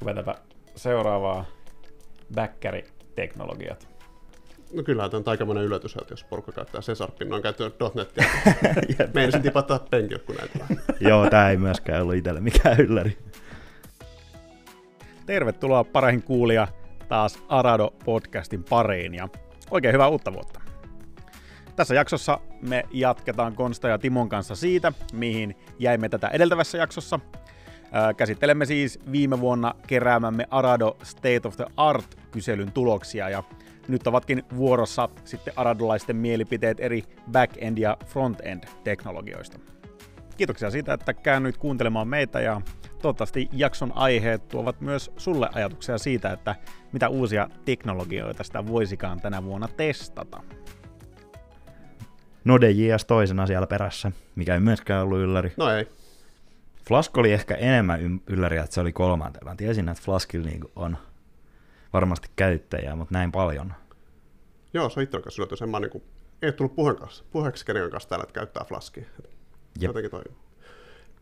Hypätäpä seuraavaa backkari-teknologiat. No kyllähän tämä on aikamoinen yllätys, että jos porukka käyttää Cesar-pinnan, on käyttänyt .NETia. Meinasin tipattaa penkiltä, kun näitä Joo, tämä ei myöskään ollut itselle mikään ylläri. Tervetuloa paraihin kuulija taas Arado-podcastin pariin ja oikein hyvää uutta vuotta. Tässä jaksossa me jatketaan Konsta ja Timon kanssa siitä, mihin jäimme tätä edeltävässä jaksossa. Käsittelemme siis viime vuonna keräämämme Arado State of the Art-kyselyn tuloksia ja nyt ovatkin vuorossa sitten aradolaisten mielipiteet eri back-end ja front-end teknologioista. Kiitoksia siitä, että käännyit kuuntelemaan meitä ja toivottavasti jakson aiheet tuovat myös sulle ajatuksia siitä, että mitä uusia teknologioita sitä voisikaan tänä vuonna testata. Node.js toisena siellä perässä, mikä ei myöskään ollut ylläri. No ei. Flask oli ehkä enemmän ym- ylläri, että se oli kolmantena. Tiesin, että Flaskilla niinku on varmasti käyttäjää, mutta näin paljon. Joo, se on itse kanssa yllätys. En mä niinku, ei tullut puheen kanssa, puheeksi kenenkään kanssa täällä, että käyttää Flaskia. Jep. Jotenkin toi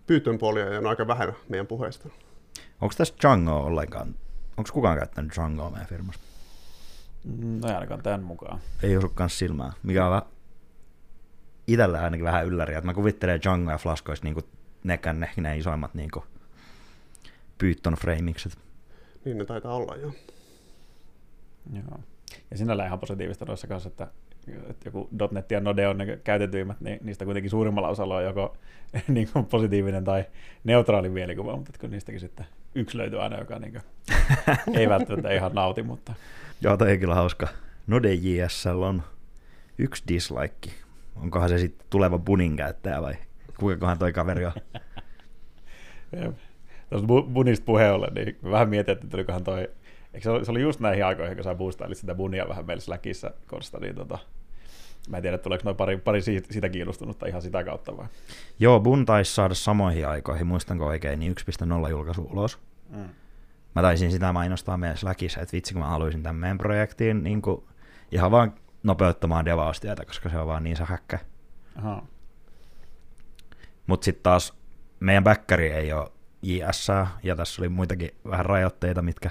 pyytön puolia ja on aika vähän meidän puheista. Onko tässä Django ollenkaan? Onko kukaan käyttänyt Djangoa meidän firmassa? No ei ainakaan tämän mukaan. Ei osu kans silmää, mikä on vähän itellä ainakin vähän ylläri, että mä kuvittelen Django ja Flask olisi niinku nekään ne, ne isoimmat niinku Python framingset. Niin ne taitaa olla jo. Joo. Ja sinällään ihan positiivista noissa kanssa, että, että joku .NET ja Node on ne käytetyimmät, niin niistä kuitenkin suurimmalla osalla on joko niin kuin positiivinen tai neutraali mielikuva, mutta että kun niistäkin sitten yksi löytyy aina, joka niin kuin, ei välttämättä ihan nauti, mutta Joo, toi on kyllä hauska. Node.js on yksi dislike. Onkohan se sitten tuleva Bunin käyttäjä vai kuinkahan toi kaveri on? Tuosta bu- bunista puheen ollen, niin vähän mietin, että tulikohan toi, eikö se, oli, se oli just näihin aikoihin, kun sä boostailit sitä bunia vähän meillä Slackissa Konsta, niin tota, mä en tiedä, tuleeko noin pari, pari siitä, sitä kiinnostunutta ihan sitä kautta vai? Joo, Bun taisi saada samoihin aikoihin, muistanko oikein, niin 1.0 julkaisu ulos. Mm. Mä taisin sitä mainostaa meidän Slackissa, että vitsi kun mä haluaisin tämän meidän projektiin niin kuin ihan vaan nopeuttamaan devaustyötä, koska se on vaan niin sähäkkä. Aha. Mutta sitten taas meidän backkari ei ole JS, ja tässä oli muitakin vähän rajoitteita, mitkä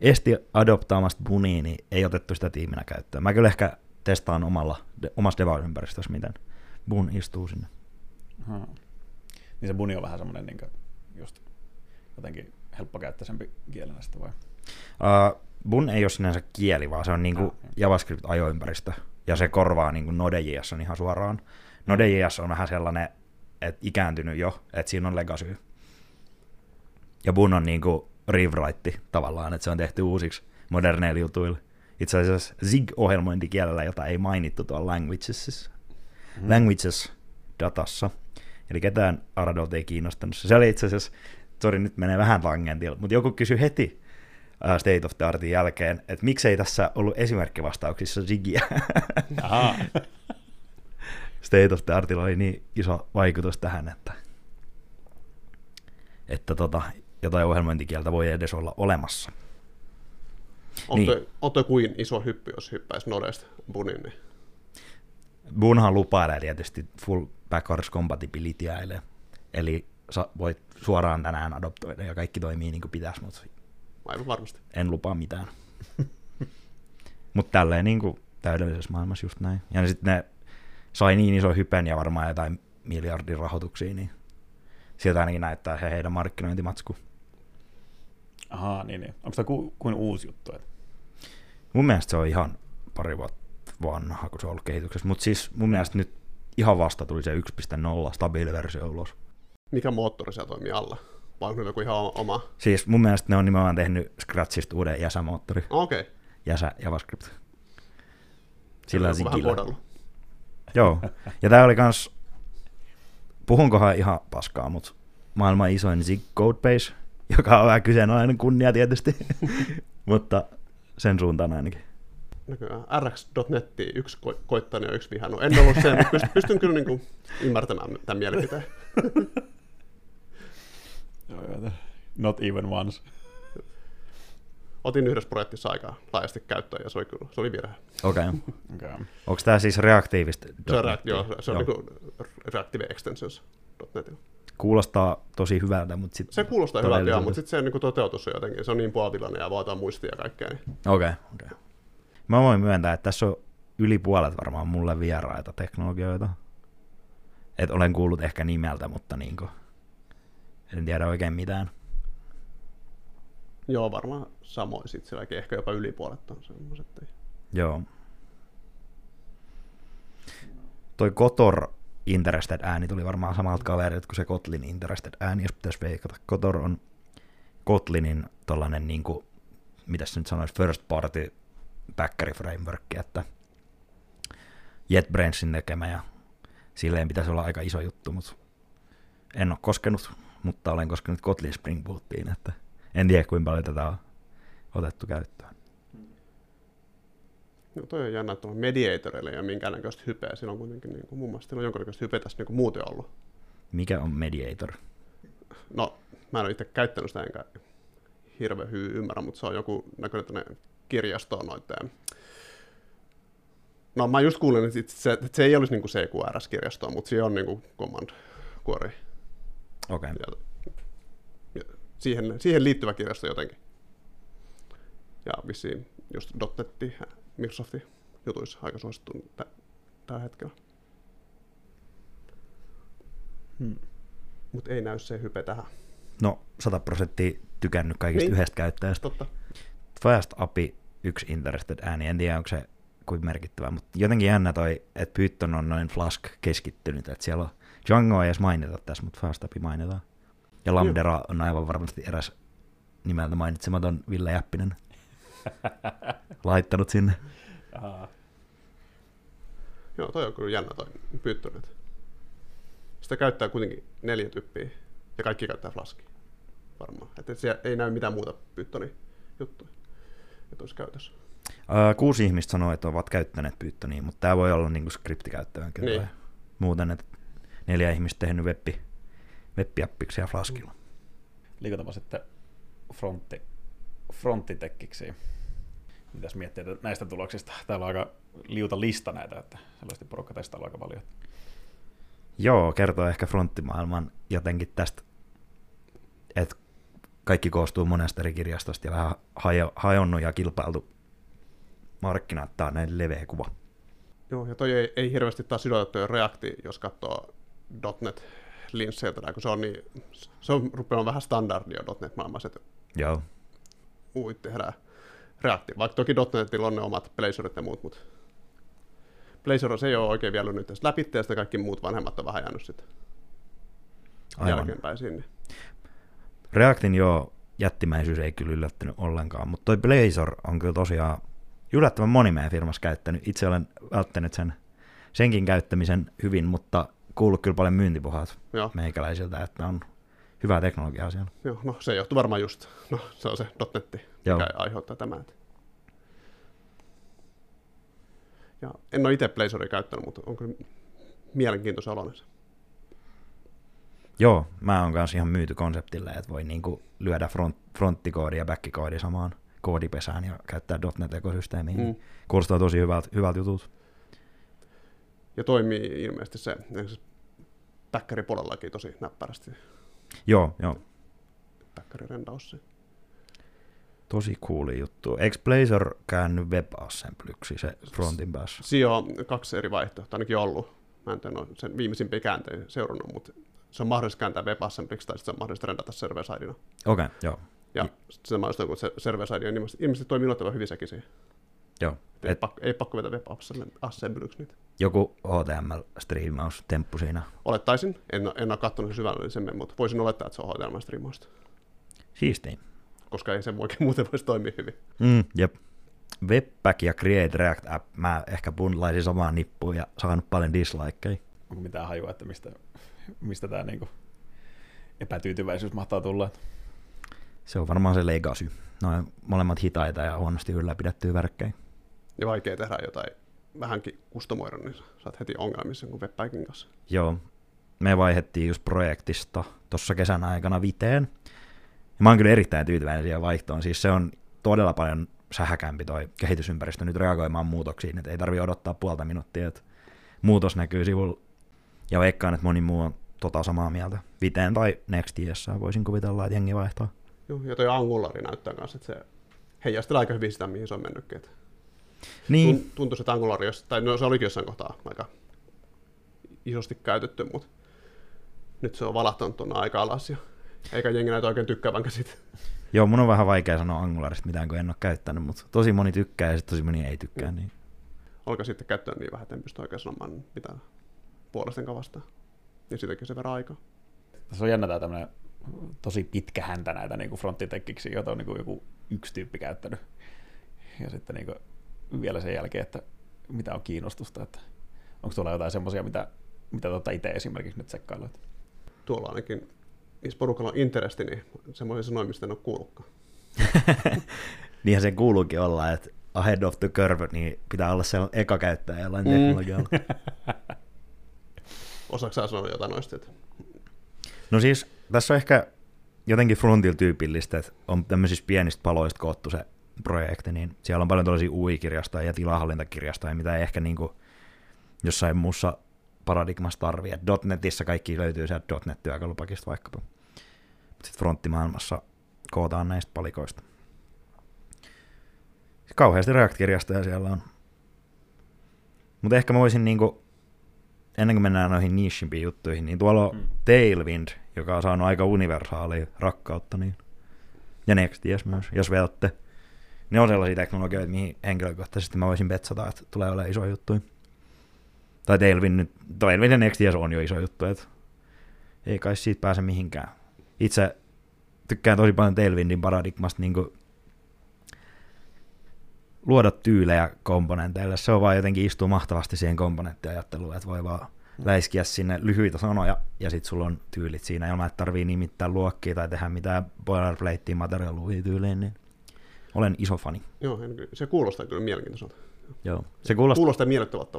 esti adoptaamasta Buniin, niin ei otettu sitä tiiminä käyttöön. Mä kyllä ehkä testaan omalla, de, omassa devaus-ympäristössä, miten Bun istuu sinne. Aha. Niin se buni on vähän semmoinen niin just jotenkin helppokäyttöisempi kielenä sitten vai? Uh, Bun ei ole sinänsä kieli, vaan se on niinku Ah, joo. JavaScript-ajoympäristö, ja se korvaa niinku Node.js on ihan suoraan. Node.js on vähän sellainen, että ikääntynyt jo, että siinä on legacy. Ja Bun on niinku rewrite tavallaan, että se on tehty uusiksi moderneilla jutuilla. Itse asiassa Zig-ohjelmointikielellä, jota ei mainittu tuolla languages, Mm. languages datassa. Eli ketään Aradolta ei kiinnostanut. se. Se oli itse asiassa, sori nyt menee vähän tangentilla, mutta joku kysyi heti uh, State of the Artin jälkeen, että miksei tässä ollut esimerkkivastauksissa Zigia. State of the Artilla oli niin iso vaikutus tähän, että, että tota, jotain ohjelmointikieltä voi edes olla olemassa. On, Niin. toi, on toi kuin iso hyppy, jos hyppäisi Nodesta Bunin, niin Bunhan lupailee tietysti full backwards compatibility eli sä voit suoraan tänään adoptoida ja kaikki toimii niin kuin pitäisi, mutta aivan varmasti. en lupaa mitään. Mutta tälleen niin kuin täydellisessä maailmassa just näin. Ja sitten ne sai niin iso hypen ja varmaan jotain miljardin rahoituksia, niin sieltä ainakin näyttää se heidän markkinointimatsku. Aha, niin, niin. Onko tämä ku, kuin uusi juttu? Että... Mun mielestä se on ihan pari vuotta vanha, kun se on ollut kehityksessä. Mutta siis mun mielestä nyt ihan vasta tuli se 1.0 stabiiliversio ulos. Mikä moottori siellä toimii alla? Vai onko joku ihan oma? Siis mun mielestä ne on nimenomaan tehnyt Scratchista uuden jäsämoottori. Okei. Okay. Jäsä JavaScript. Sillä Joku vähän zigillä. Joo. Ja tää oli kans, puhunkohan ihan paskaa, mutta maailman isoin Zig Codebase, joka on vähän kyseenalainen kunnia tietysti, mutta sen suuntaan ainakin. Näköjään rx.net yksi ko- koittanut ja yksi vihannut. En ollut sen, mutta pyst- pystyn kyllä niin kuin ymmärtämään tämän mielipiteen. Joo, joo, Not even once. Otin yhdessä projektissa aikaa laajasti käyttöön ja se oli, kyllä, se oli virhe. Okei. Okay. Okay. Onko tää siis reaktiivista? Se on, joo, se on niin kuin Reactive Extensions.netillä. Kuulostaa tosi hyvältä, mutta sitten... Se kuulostaa hyvältä, joo, mutta sitten se niin toteutus on jotenkin, se on niin puolitilainen ja vaataa muistia ja kaikkea. Niin. Okei, okay, okei. Okay. Mä voin myöntää, että tässä on yli puolet varmaan mulle vieraita teknologioita. Et olen kuullut ehkä nimeltä, mutta niinku, en tiedä oikein mitään. Joo, varmaan samoin sitten sielläkin, ehkä jopa yli puolet on semmoiset. Joo. Toi Kotor Interested ääni tuli varmaan samalta kaverilta kuin se Kotlin Interested ääni, jos pitäisi veikata. Kotor on Kotlinin tollanen niinku, se nyt sanoisi, first party backeri framework, että JetBrainsin tekemä ja silleen pitäisi olla aika iso juttu, mutta en ole koskenut, mutta olen koskenut Kotlin Spring Bootiin, että en tiedä kuinka paljon tätä on otettu käyttöön. No toi on jännä, että on mediatoreille ja minkäännäköistä hypeä. Siinä on kuitenkin niin kuin, mun mielestä on jonkinnäköistä hypeä tässä niin kuin muuten ollut. Mikä on mediator? No, mä en ole itse käyttänyt sitä enkä hirveän hyvin ymmärrä, mutta se on joku näköinen kirjasto noitteen. No mä just kuulin, että se, että se ei olisi niin CQRS-kirjastoa, mutta se on niin kuin command kuori. Okei. Okay. Ja siihen, siihen liittyvä kirjasto jotenkin. Ja vissiin just .NET Microsoftin jutuissa aika suosittu tä, tällä hetkellä. Hmm. Mutta ei näy se hype tähän. No, 100 prosenttia tykännyt kaikista niin. yhdestä käyttäjästä. Totta. Fast API, yksi interested ääni, en tiedä onko se kuin merkittävä, mutta jotenkin jännä toi, että Python on noin Flask keskittynyt, että siellä on Django ei edes mainita tässä, mutta Fast API mainitaan. Ja Lambdera on aivan varmasti eräs nimeltä mainitsematon Ville Jäppinen laittanut sinne. Aha. Joo, toi on kyllä jännä toi Python. että Sitä käyttää kuitenkin neljä tyyppiä ja kaikki käyttää Flaskia varmaan. Että siellä ei näy mitään muuta Pythonin juttuja, että olisi käytössä. Uh, kuusi ihmistä sanoo, että ovat käyttäneet Pythonia, mutta tämä voi olla niinku skriptikäyttöön kyllä. Niin. Muuten, että neljä ihmistä tehnyt webbi, webbiappiksi ja Flaskilla. Liikutaanpa sitten frontti, fronttitekkiksi. Mitäs miettiä näistä tuloksista? Täällä on aika liuta lista näitä, että selvästi porukka testailla aika paljon. Joo, kertoo ehkä fronttimaailman jotenkin tästä, että kaikki koostuu monesta eri kirjastosta ja vähän hajo, hajonnut ja kilpailtu markkinat. Tämä on näin leveä kuva. Joo, ja toi ei, ei hirveästi taas sidota toi Reacti, jos katsoo .NET linsseiltä, kun se on, niin, se on rupeaa vähän standardia .NET maailmassa, että Joo, tehdään Reacti. Vaikka toki .NETillä on ne omat Blazorit ja muut, mutta Blazor se ei ole oikein vielä nyt tästä läpi, ja sitten kaikki muut vanhemmat on vähän jäänyt sitten aivan. jälkeenpäin sinne. Reactin joo, jättimäisyys ei kyllä yllättänyt ollenkaan, mutta toi Blazor on kyllä tosiaan yllättävän moni meidän firmassa käyttänyt. Itse olen välttänyt sen, senkin käyttämisen hyvin, mutta kuullut kyllä paljon myyntipuhat Joo, meikäläisiltä, että on hyvää teknologiaa siellä. joo, no se johtuu varmaan just, no se on se .NET, Joo. mikä aiheuttaa tämän. Ja en ole itse Blazoria käyttänyt, mutta on kyllä mielenkiintoisen oloinen se. Joo, mä oon kanssa ihan myyty konseptille, että voi niinku lyödä front, fronttikoodi ja backikoodi samaan koodipesään ja käyttää .NET-ekosysteemiin. Mm. Mm. Kuulostaa tosi hyvältä, hyvältä jutut. Ja toimii ilmeisesti se, se päkkäripuolellakin tosi näppärästi, Joo, joo. päkkärirendaus se. Tosi cooli juttu. Eikö Blazor käänny WebAssemblyksi se frontin päässä? Siinä on kaksi eri vaihtoehtoa ainakin ollut. Mä en tiedä, no, sen viimeisimpiä käänteitä seurannut, mutta se on mahdollista kääntää WebAssemblyksi tai se on mahdollista rendata server-sidena. Okei, okay, joo. Ja sitten mä olisin, kun se server-side on ilmeisesti, ilmeisesti toimii yllättävän hyvin sekin siihen. joo. Et ei, pakko, ei pakko vetää WebAssemblyksi nyt. Joku HTML-striimaus-temppu siinä. Olettaisin, en, en ole katsonut sen syvällisemmin, mutta voisin olettaa, että se on HTML-striimausta. Siistiin. Koska ei se oikein muuten voisi toimia hyvin. Mm, jep. Webpack ja Create React App, mä ehkä bundlaisin samaan nippuun ja saanut paljon dislikeja. Onko mitään hajua, että mistä, mistä tämä niinku epätyytyväisyys mahtaa tulla? Se on varmaan se legacy. Noin molemmat hitaita ja huonosti ylläpidettyä värkkejä. Ja vaikea tehdä jotain vähänkin kustomoida, niin saat heti ongelmissa kuin Webpackin kanssa. Joo. Me vaihettiin just projektista tuossa kesän aikana viteen. Ja mä oon kyllä erittäin tyytyväinen siihen vaihtoon. Siis se on todella paljon sähäkämpi toi kehitysympäristö nyt reagoimaan muutoksiin, että ei tarvi odottaa puolta minuuttia, että muutos näkyy sivulla. Ja veikkaan, että moni muu on tota samaa mieltä. Viteen tai Next.js voisin kuvitella, että jengi vaihtaa. Joo, ja toi Angulari näyttää kanssa, että se heijastelee aika hyvin sitä, mihin se on mennytkin. Että Niin, Tun- Tuntuu, että Angulari, jos- tai no se olikin jossain kohtaa aika isosti käytetty, mutta nyt se on valahtanut tuonne aika alas ja eikä jengi näitä oikein tykkäävän siitä. joo, mun on vähän vaikea sanoa Angularista mitään, kun en ole käyttänyt, mutta tosi moni tykkää ja sitten tosi moni ei tykkää. Niin. Olkaa sitten käyttöön niin vähän, että en pysty oikein sanomaan mitään puolesten kavasta. Ja siitäkin se verran aikaa. Tässä on jännä tämmönen tosi pitkä häntä näitä niin frontitekkiksi, joita on niin joku yksi tyyppi käyttänyt. Ja sitten niin vielä sen jälkeen, että mitä on kiinnostusta, että onko tuolla jotain semmoisia, mitä, mitä tota itse esimerkiksi nyt tsekkailuit. Tuolla ainakin, jos porukalla on interesti, niin semmoisia sanoja, mistä en ole kuullutkaan. Niinhän se kuuluukin olla, että ahead of the curve, niin pitää olla se eka käyttäjä jollain mm. teknologialla. Osaatko sanoa jotain noista? Että... No siis tässä on ehkä jotenkin frontilla tyypillistä, että on tämmöisistä pienistä paloista koottu se projekti, niin siellä on paljon tällaisia UI-kirjastoja ja tilahallintakirjastoja, mitä ei ehkä niin kuin jossain muussa paradigmassa tarvii. Et .NETissä kaikki löytyy sieltä .NET-työkalupakista vaikkapa. Sitten fronttimaailmassa kootaan näistä palikoista. Kauheasti React-kirjastoja siellä on. Mutta ehkä mä voisin niinku, ennen kuin mennään noihin nichimpiin juttuihin, niin tuolla on Mm. Tailwind, joka on saanut aika universaalia rakkautta, niin, ja Next.js myös, jos veotte. Ne on sellaisia teknologioita, mihin henkilökohtaisesti mä voisin betsata, että tulee olemaan iso juttu. Tai Tailwind, nyt, Tailwind ja Next.js on jo iso juttu, että ei kai siitä pääse mihinkään. Itse tykkään tosi paljon Tailwindin paradigmasta niin luoda tyylejä komponenteille. Se on vaan jotenkin istuu mahtavasti siihen komponenttiajatteluun, että voi vaan läiskiä sinne lyhyitä sanoja ja sitten sulla on tyylit siinä ilman, että tarvii nimittää luokkia tai tehdä mitään boilerplatea materiaaluihin tyyliin, niin olen iso fani. Joo, en- se kuulostaa kyllä mielenkiintoiselta. Joo. Se kuulostaa, Kuulostaa miellyttävältä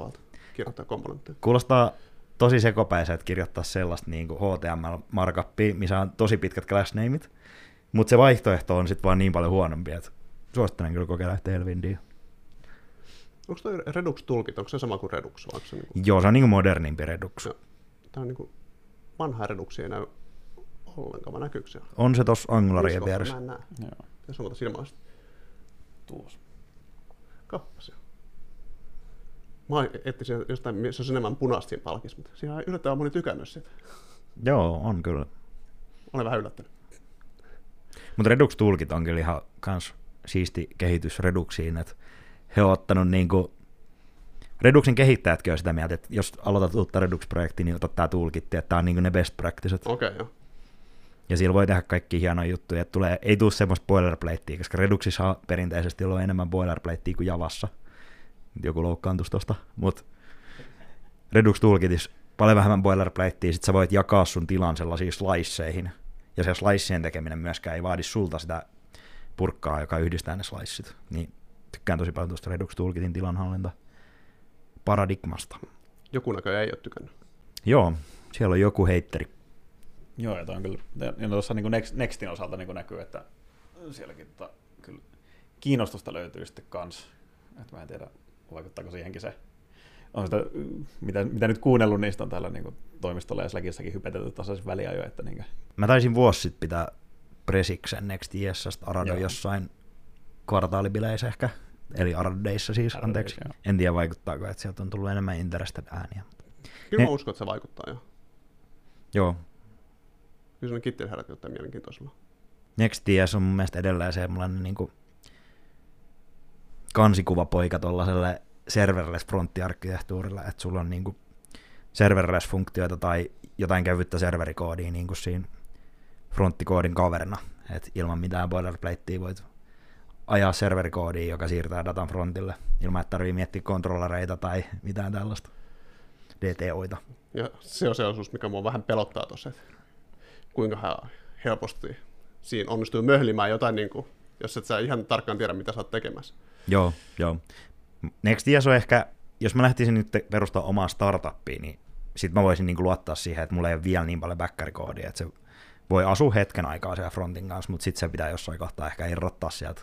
kirjoittaa komponentteja. kuulostaa tosi sekopäiseltä kirjoittaa sellaista niin kuin HTML-markuppia, missä on tosi pitkät class nameit, mutta se vaihtoehto on sitten vaan niin paljon huonompi, että suosittelen kyllä kokeilla Tailwindia. Onko toi Redux-tulkit, onko se sama kuin Redux? Vai onko se niinku, Joo, se on niin kuin modernimpi Redux. Joo. tää on niinku, vanha Redux ei näy ollenkaan, vai näkyykö se? On se tossa Angularien Missä vieressä. Mä en näe. Joo, Tässä on tuossa ilmaista. Tuossa. Kappas jo. Mä etsisin jostain, missä olisi enemmän punaista siinä palkissa, mutta siinä on yllättävän moni tykännyt siitä. Joo, on kyllä. Olen vähän yllättynyt. Mutta Redux-tulkit on kyllä ihan kans siisti kehitys Reduxiin, että he on ottanut niinku, Reduxin kehittäjätkin on sitä mieltä, että jos aloitat uutta Redux-projektia, niin ota tää toolkitti, että tää on niinku ne best practices. Okei, okay, joo. Ja sillä voi tehdä kaikki hienoja juttuja, että tulee, ei tule semmoista boilerplatea, koska Reduxissa on perinteisesti ollut enemmän boilerplatea kuin Javassa. Joku loukkaantus tosta, mutta Redux Toolkitissa paljon vähemmän boilerplatea, sit sä voit jakaa sun tilan sellaisiin sliceihin. Ja se sliceen tekeminen myöskään ei vaadi sulta sitä purkkaa, joka yhdistää ne sliceit. Niin tykkään tosi paljon tuosta Redux Toolkitin tilanhallinta paradigmasta. Joku näköjään ei ole tykännyt. Joo, siellä on joku heitteri. Joo, ja on kyllä, ja tuossa niin Next, Nextin osalta niin näkyy, että sielläkin tota, kyllä kiinnostusta löytyy sitten kans. Että mä en tiedä, vaikuttaako siihenkin se. On sitä, mitä, mitä nyt kuunnellut, niistä on täällä niin toimistolla ja Slackissakin hypetetty tasaisin väliajoin, että niin Mä taisin vuosi sitten pitää Presiksen Next.jsstä Arado Joo. jossain kvartaalibileissä ehkä, eli Arado Dayssa siis, Arado anteeksi. Joo. En tiedä vaikuttaako, että sieltä on tullut enemmän interested ääniä. Kyllä Ne- mä uskon, että se vaikuttaa jo. Joo, Kyllä sellainen kittel herättää mielenkiintoisella. Next.js on mun mielestä edelleen semmoinen niin kuin kansikuvapoika tuollaiselle serverless fronttiarkkitehtuurilla, että sulla on niin kuin serverless-funktioita tai jotain kevyttä serverikoodia niin kuin siinä fronttikoodin kaverina, että ilman mitään boilerplatea voit ajaa serverikoodia, joka siirtää datan frontille, ilman että tarvii miettiä kontrollereita tai mitään tällaista DTOita. Ja se on se osuus, mikä mua vähän pelottaa tuossa, että kuinka hän helposti siinä onnistuu möhlimään jotain, niin kuin, jos et sä ihan tarkkaan tiedä, mitä sä oot tekemässä. Joo, joo. Next.js on ehkä, jos mä lähtisin nyt perustaa omaa startuppia, niin sit mä voisin niinku luottaa siihen, että mulla ei ole vielä niin paljon backerikoodia, että se voi asua hetken aikaa siellä frontin kanssa, mutta sitten se pitää jossain kohtaa ehkä irrottaa sieltä,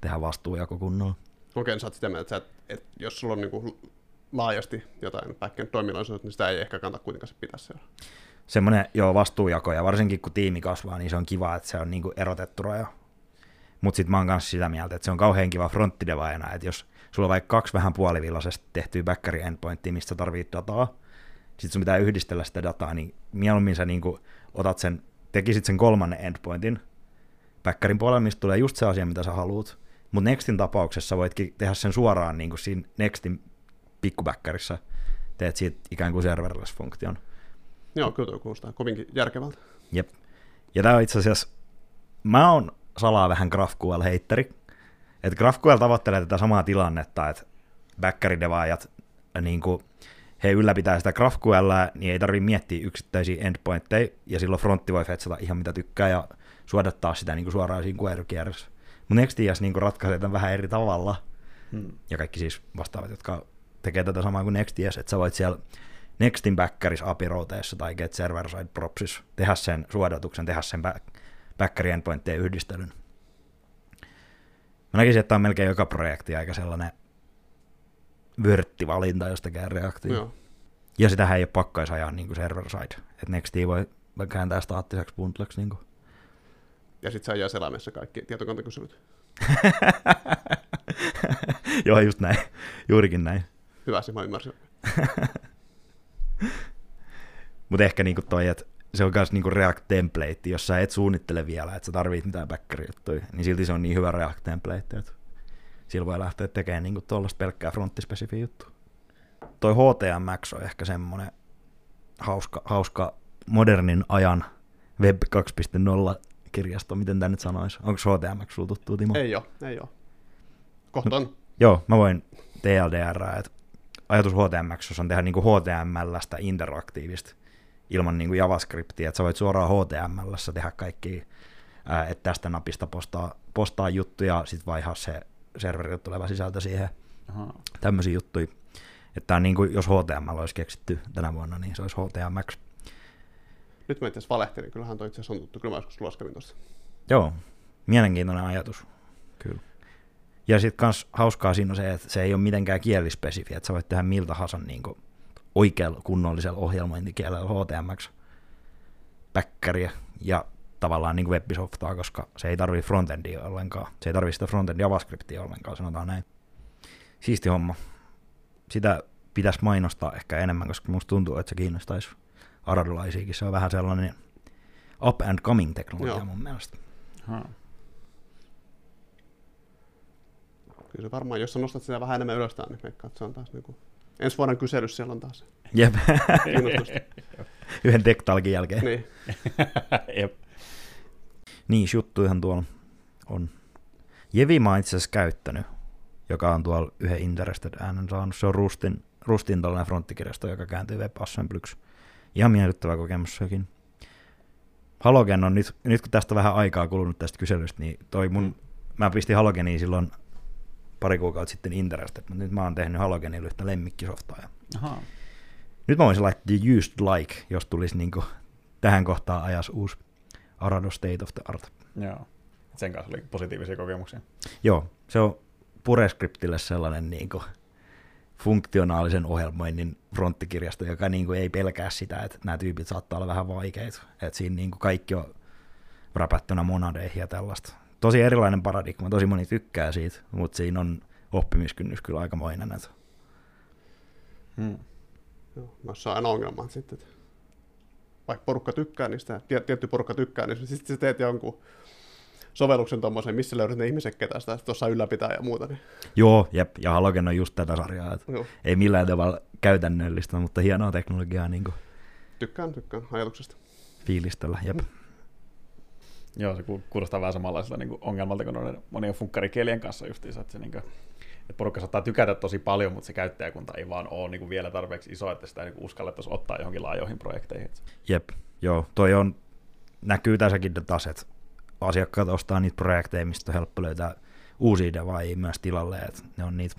tehdä vastuujako kunnolla. Okei, niin sä oot sitä mieltä, että, et, että jos sulla on niin kuin laajasti jotain backend toiminnallisuutta, niin sitä ei ehkä kannata kuitenkaan se pitää siellä. Semmoinen joo, vastuujako, ja varsinkin kun tiimi kasvaa, niin se on kiva, että se on niinku erotettu raja. Mutta sitten mä oon kanssa sitä mieltä, että se on kauhean kiva fronttidevaajana, että jos sulla on vaikka kaksi vähän puolivillaisesti tehtyä backeri endpointtia, mistä tarvitsee dataa, sitten sun pitää yhdistellä sitä dataa, niin mieluummin sä niinku otat sen, tekisit sen kolmannen endpointin backerin puolella, mistä tulee just se asia, mitä sä haluat, mutta Nextin tapauksessa voitkin tehdä sen suoraan niin kuin siinä Nextin pikkubackerissa, teet siitä ikään kuin serverless-funktion. Joo, kyllä tuo kuulostaa kovinkin järkevältä. Jep. Ja tämä on itse asiassa, mä oon salaa vähän GraphQL-heitteri, että GraphQL tavoittelee tätä samaa tilannetta, että backeridevaajat, niin kuin, he ylläpitää sitä GraphQL, niin ei tarvitse miettiä yksittäisiä endpointteja, ja silloin frontti voi fetsata ihan mitä tykkää ja suodattaa sitä niin kuin suoraan siinä query Mutta Next.js niin ratkaisee tämän vähän eri tavalla, hmm. ja kaikki siis vastaavat, jotka tekee tätä samaa kuin Next.js, että sä voit siellä Nextin backerissa api tai get server side propsissa tehdä sen suodatuksen, tehdä sen back, backeri endpointtien yhdistelyn. Mä näkisin, että tämä on melkein joka projekti aika sellainen vörttivalinta, josta käy reaktio. Joo. Ja sitähän ei ole pakko ajaa niin kuin server side. Että Nextia voi kääntää staattiseksi bundleksi. Niin kuin. Ja sitten saa ajaa selaimessa kaikki tietokantakyselyt. Joo, just näin. Juurikin näin. Hyvä, se mä ymmärsin. Mutta ehkä niinku toi, että se on myös niinku React template, jos sä et suunnittele vielä, että sä tarvit mitään backeri-juttuja, niin silti se on niin hyvä React template, että sillä voi lähteä tekemään niinku tuollaista pelkkää fronttispesifiä juttu. Toi HTMX on ehkä semmoinen hauska, hauska modernin ajan Web 2.0 kirjasto, miten tämä nyt sanoisi? Onko HTMX sulla tuttu, Timo? Ei ole, ei ole. Kohta on. No, joo, mä voin TLDR, että ajatus HTMX on tehdä niin kuin HTMLstä interaktiivista ilman niin kuin JavaScriptia, että sä voit suoraan HTMLssä tehdä kaikki, että tästä napista postaa, postaa juttuja, sitten vaihaa se serverille tuleva sisältö siihen, tämmöisiä juttuja. Että niin kuin, jos HTML olisi keksitty tänä vuonna, niin se olisi HTMX. Nyt mä itse asiassa valehtelin, kyllähän toi itse asiassa on tuttu, kyllä mä joskus laskelin tuosta. Joo, mielenkiintoinen ajatus, kyllä. Ja sitten kans hauskaa siinä on se, että se ei ole mitenkään kielispesifiä, että sä voit tehdä miltä tahansa niin oikealla kunnollisella ohjelmointikielellä HTMX backeria ja tavallaan niin webisoftaa, koska se ei tarvitse frontendia ollenkaan. Se ei tarvitse sitä frontend JavaScriptia ollenkaan, sanotaan näin. Siisti homma. Sitä pitäisi mainostaa ehkä enemmän, koska musta tuntuu, että se kiinnostaisi aradulaisiakin. Se on vähän sellainen up and coming teknologia Joo. mun mielestä. Ha. Kyllä se varmaan, jos sä nostat sitä vähän enemmän ylös, niin se on taas niin kuin... ensi vuoden kyselyssä siellä on taas Jep. Yhden tektalkin jälkeen. Niin. Jep. Niin, juttuihan tuolla on. Jevi mä itse asiassa käyttänyt, joka on tuolla yhden Interested äänen saanut. Se on Rustin, Rustin tällainen fronttikirjasto, joka kääntyy WebAssemblyksi. Ihan miellyttävä kokemus sekin. Halogen on nyt, nyt kun tästä on vähän aikaa kulunut tästä kyselystä, niin toi mun, mm. mä pistin Halogeniin silloin pari kuukautta sitten Interested, mutta nyt mä oon tehnyt Halogenille yhtä lemmikkisoftaa. Aha. Nyt mä voisin laittaa Used Like, jos tulisi niinku tähän kohtaan ajas uusi Arado State of the Art. Joo. Sen kanssa oli positiivisia kokemuksia. Joo, se on Purescriptille sellainen niinku funktionaalisen ohjelmoinnin fronttikirjasto, joka niinku ei pelkää sitä, että nämä tyypit saattaa olla vähän vaikeita. Että siinä niinku kaikki on räpättynä monadeihin ja tällaista tosi erilainen paradigma, tosi moni tykkää siitä, mutta siinä on oppimiskynnys kyllä aikamoinen. Että... Hmm. Joo, noissa on aina ongelma sitten, että vaikka porukka tykkää niistä, tietty porukka tykkää, niin sitten sä teet jonkun sovelluksen tuommoisen, missä löydät ne ihmiset, ketä sitä tuossa ylläpitää ja muuta. Niin. Joo, jep, ja Halogen on just tätä sarjaa, että Joo. ei millään tavalla käytännöllistä, mutta hienoa teknologiaa. Niin kuin tykkään, tykkään ajatuksesta. Fiilistellä, jep. Mm. Joo, se kuulostaa vähän samanlaisella niin ongelmalta kuin noiden monien funkkarikielien kanssa justiinsa, että, se, niin kuin, että porukka saattaa tykätä tosi paljon, mutta se käyttäjäkunta ei vaan ole niin kuin vielä tarpeeksi iso, että sitä niin uskallettaisiin ottaa johonkin laajoihin projekteihin. Jep, joo, toi on, näkyy tässäkin taas, että asiakkaat ostaa niitä projekteja, mistä on helppo löytää uusia devaajia myös tilalle, että ne on niitä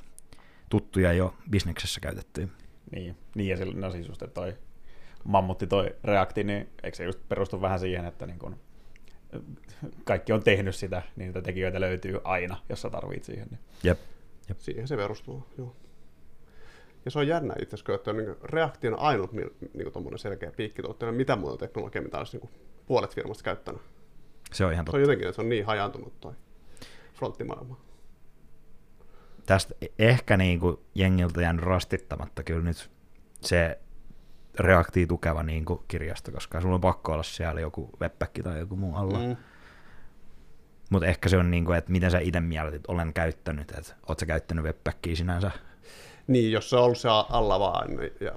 tuttuja jo bisneksessä käytettyjä. Niin, niin ja sillä, no siis just, että toi mammutti toi Reacti, niin eikö se just perustu vähän siihen, että niin kun kaikki on tehnyt sitä, niin niitä tekijöitä löytyy aina, jos sä tarvitset siihen. Niin. Jep. Jep. Siihen se perustuu, joo. Ja se on jännä itse asiassa, että on niin reaktion ainut niin tuommoinen selkeä piikki tuotteena, mitä muuta teknologiaa, mitä olisi niin puolet firmasta käyttänyt. Se on ihan Se totta. on jotenkin, että se on niin hajaantunut toi fronttimaailma. Tästä ehkä niin kuin jengiltä jäänyt rastittamatta kyllä nyt se reaktii tukeva niin kuin kirjasto, koska sulla on pakko olla siellä joku webback tai joku muu alla. Mm. Mutta ehkä se on niin kuin, että miten sä itse mietit, että olen käyttänyt, että oot sä käyttänyt webbackia sinänsä. Niin, jos se on ollut se alla vaan, niin, ja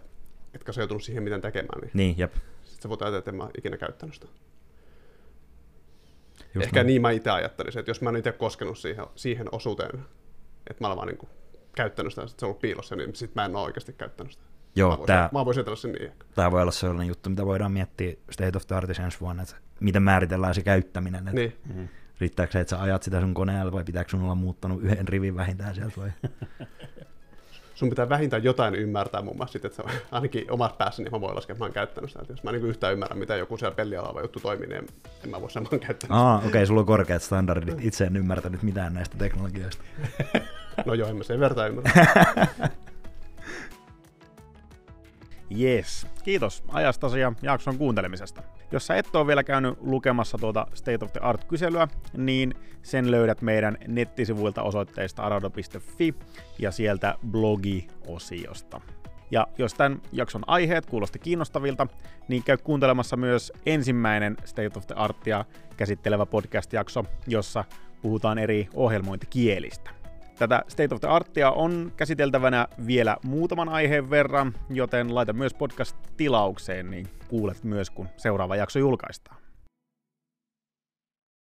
etkä sä joutunut siihen mitään tekemään, niin Niin, jep. sitten sä voit ajatella, että en mä ikinä käyttänyt sitä. Just Ehkä niin mä itse ajattelisin, että jos mä en itse koskenut siihen, siihen osuuteen, että mä olen vaan niin käyttänyt sitä, sit se on ollut piilossa, niin sit mä en ole oikeasti käyttänyt sitä. Joo, mä voisin, tää, mä voisin ajatella sen niin tää voi olla sellainen juttu, mitä voidaan miettiä State of the Artissa ensi vuonna, että miten määritellään se käyttäminen. Että Niin. Mm. Riittääkö se, että sä ajat sitä sun koneella vai pitääkö sun olla muuttanut yhden rivin vähintään sieltä vai? Sun pitää vähintään jotain ymmärtää mun mielestä, sit, että se, ainakin omassa päässä, niin mä voin laskea, että mä oon käyttänyt sitä. Jos mä en niin yhtään ymmärrä, mitä joku siellä pelialalla juttu toimii, niin en, en mä voi sanoa, että mä oon käyttänyt Aa, okei, okay, sulla on korkeat standardit. Itse en ymmärtänyt mitään näistä teknologioista. No joo, en mä sen verran ymmärrä. Yes. Kiitos ajastasi ja jakson kuuntelemisesta. Jos sä et ole vielä käynyt lukemassa tuota State of the Art-kyselyä, niin sen löydät meidän nettisivuilta osoitteista arado.fi ja sieltä blogi-osiosta. Ja jos tämän jakson aiheet kuulosti kiinnostavilta, niin käy kuuntelemassa myös ensimmäinen State of the Artia käsittelevä podcast-jakso, jossa puhutaan eri ohjelmointikielistä. Tätä State of the Artia on käsiteltävänä vielä muutaman aiheen verran, joten laita myös podcast tilaukseen, niin kuulet myös, kun seuraava jakso julkaistaan.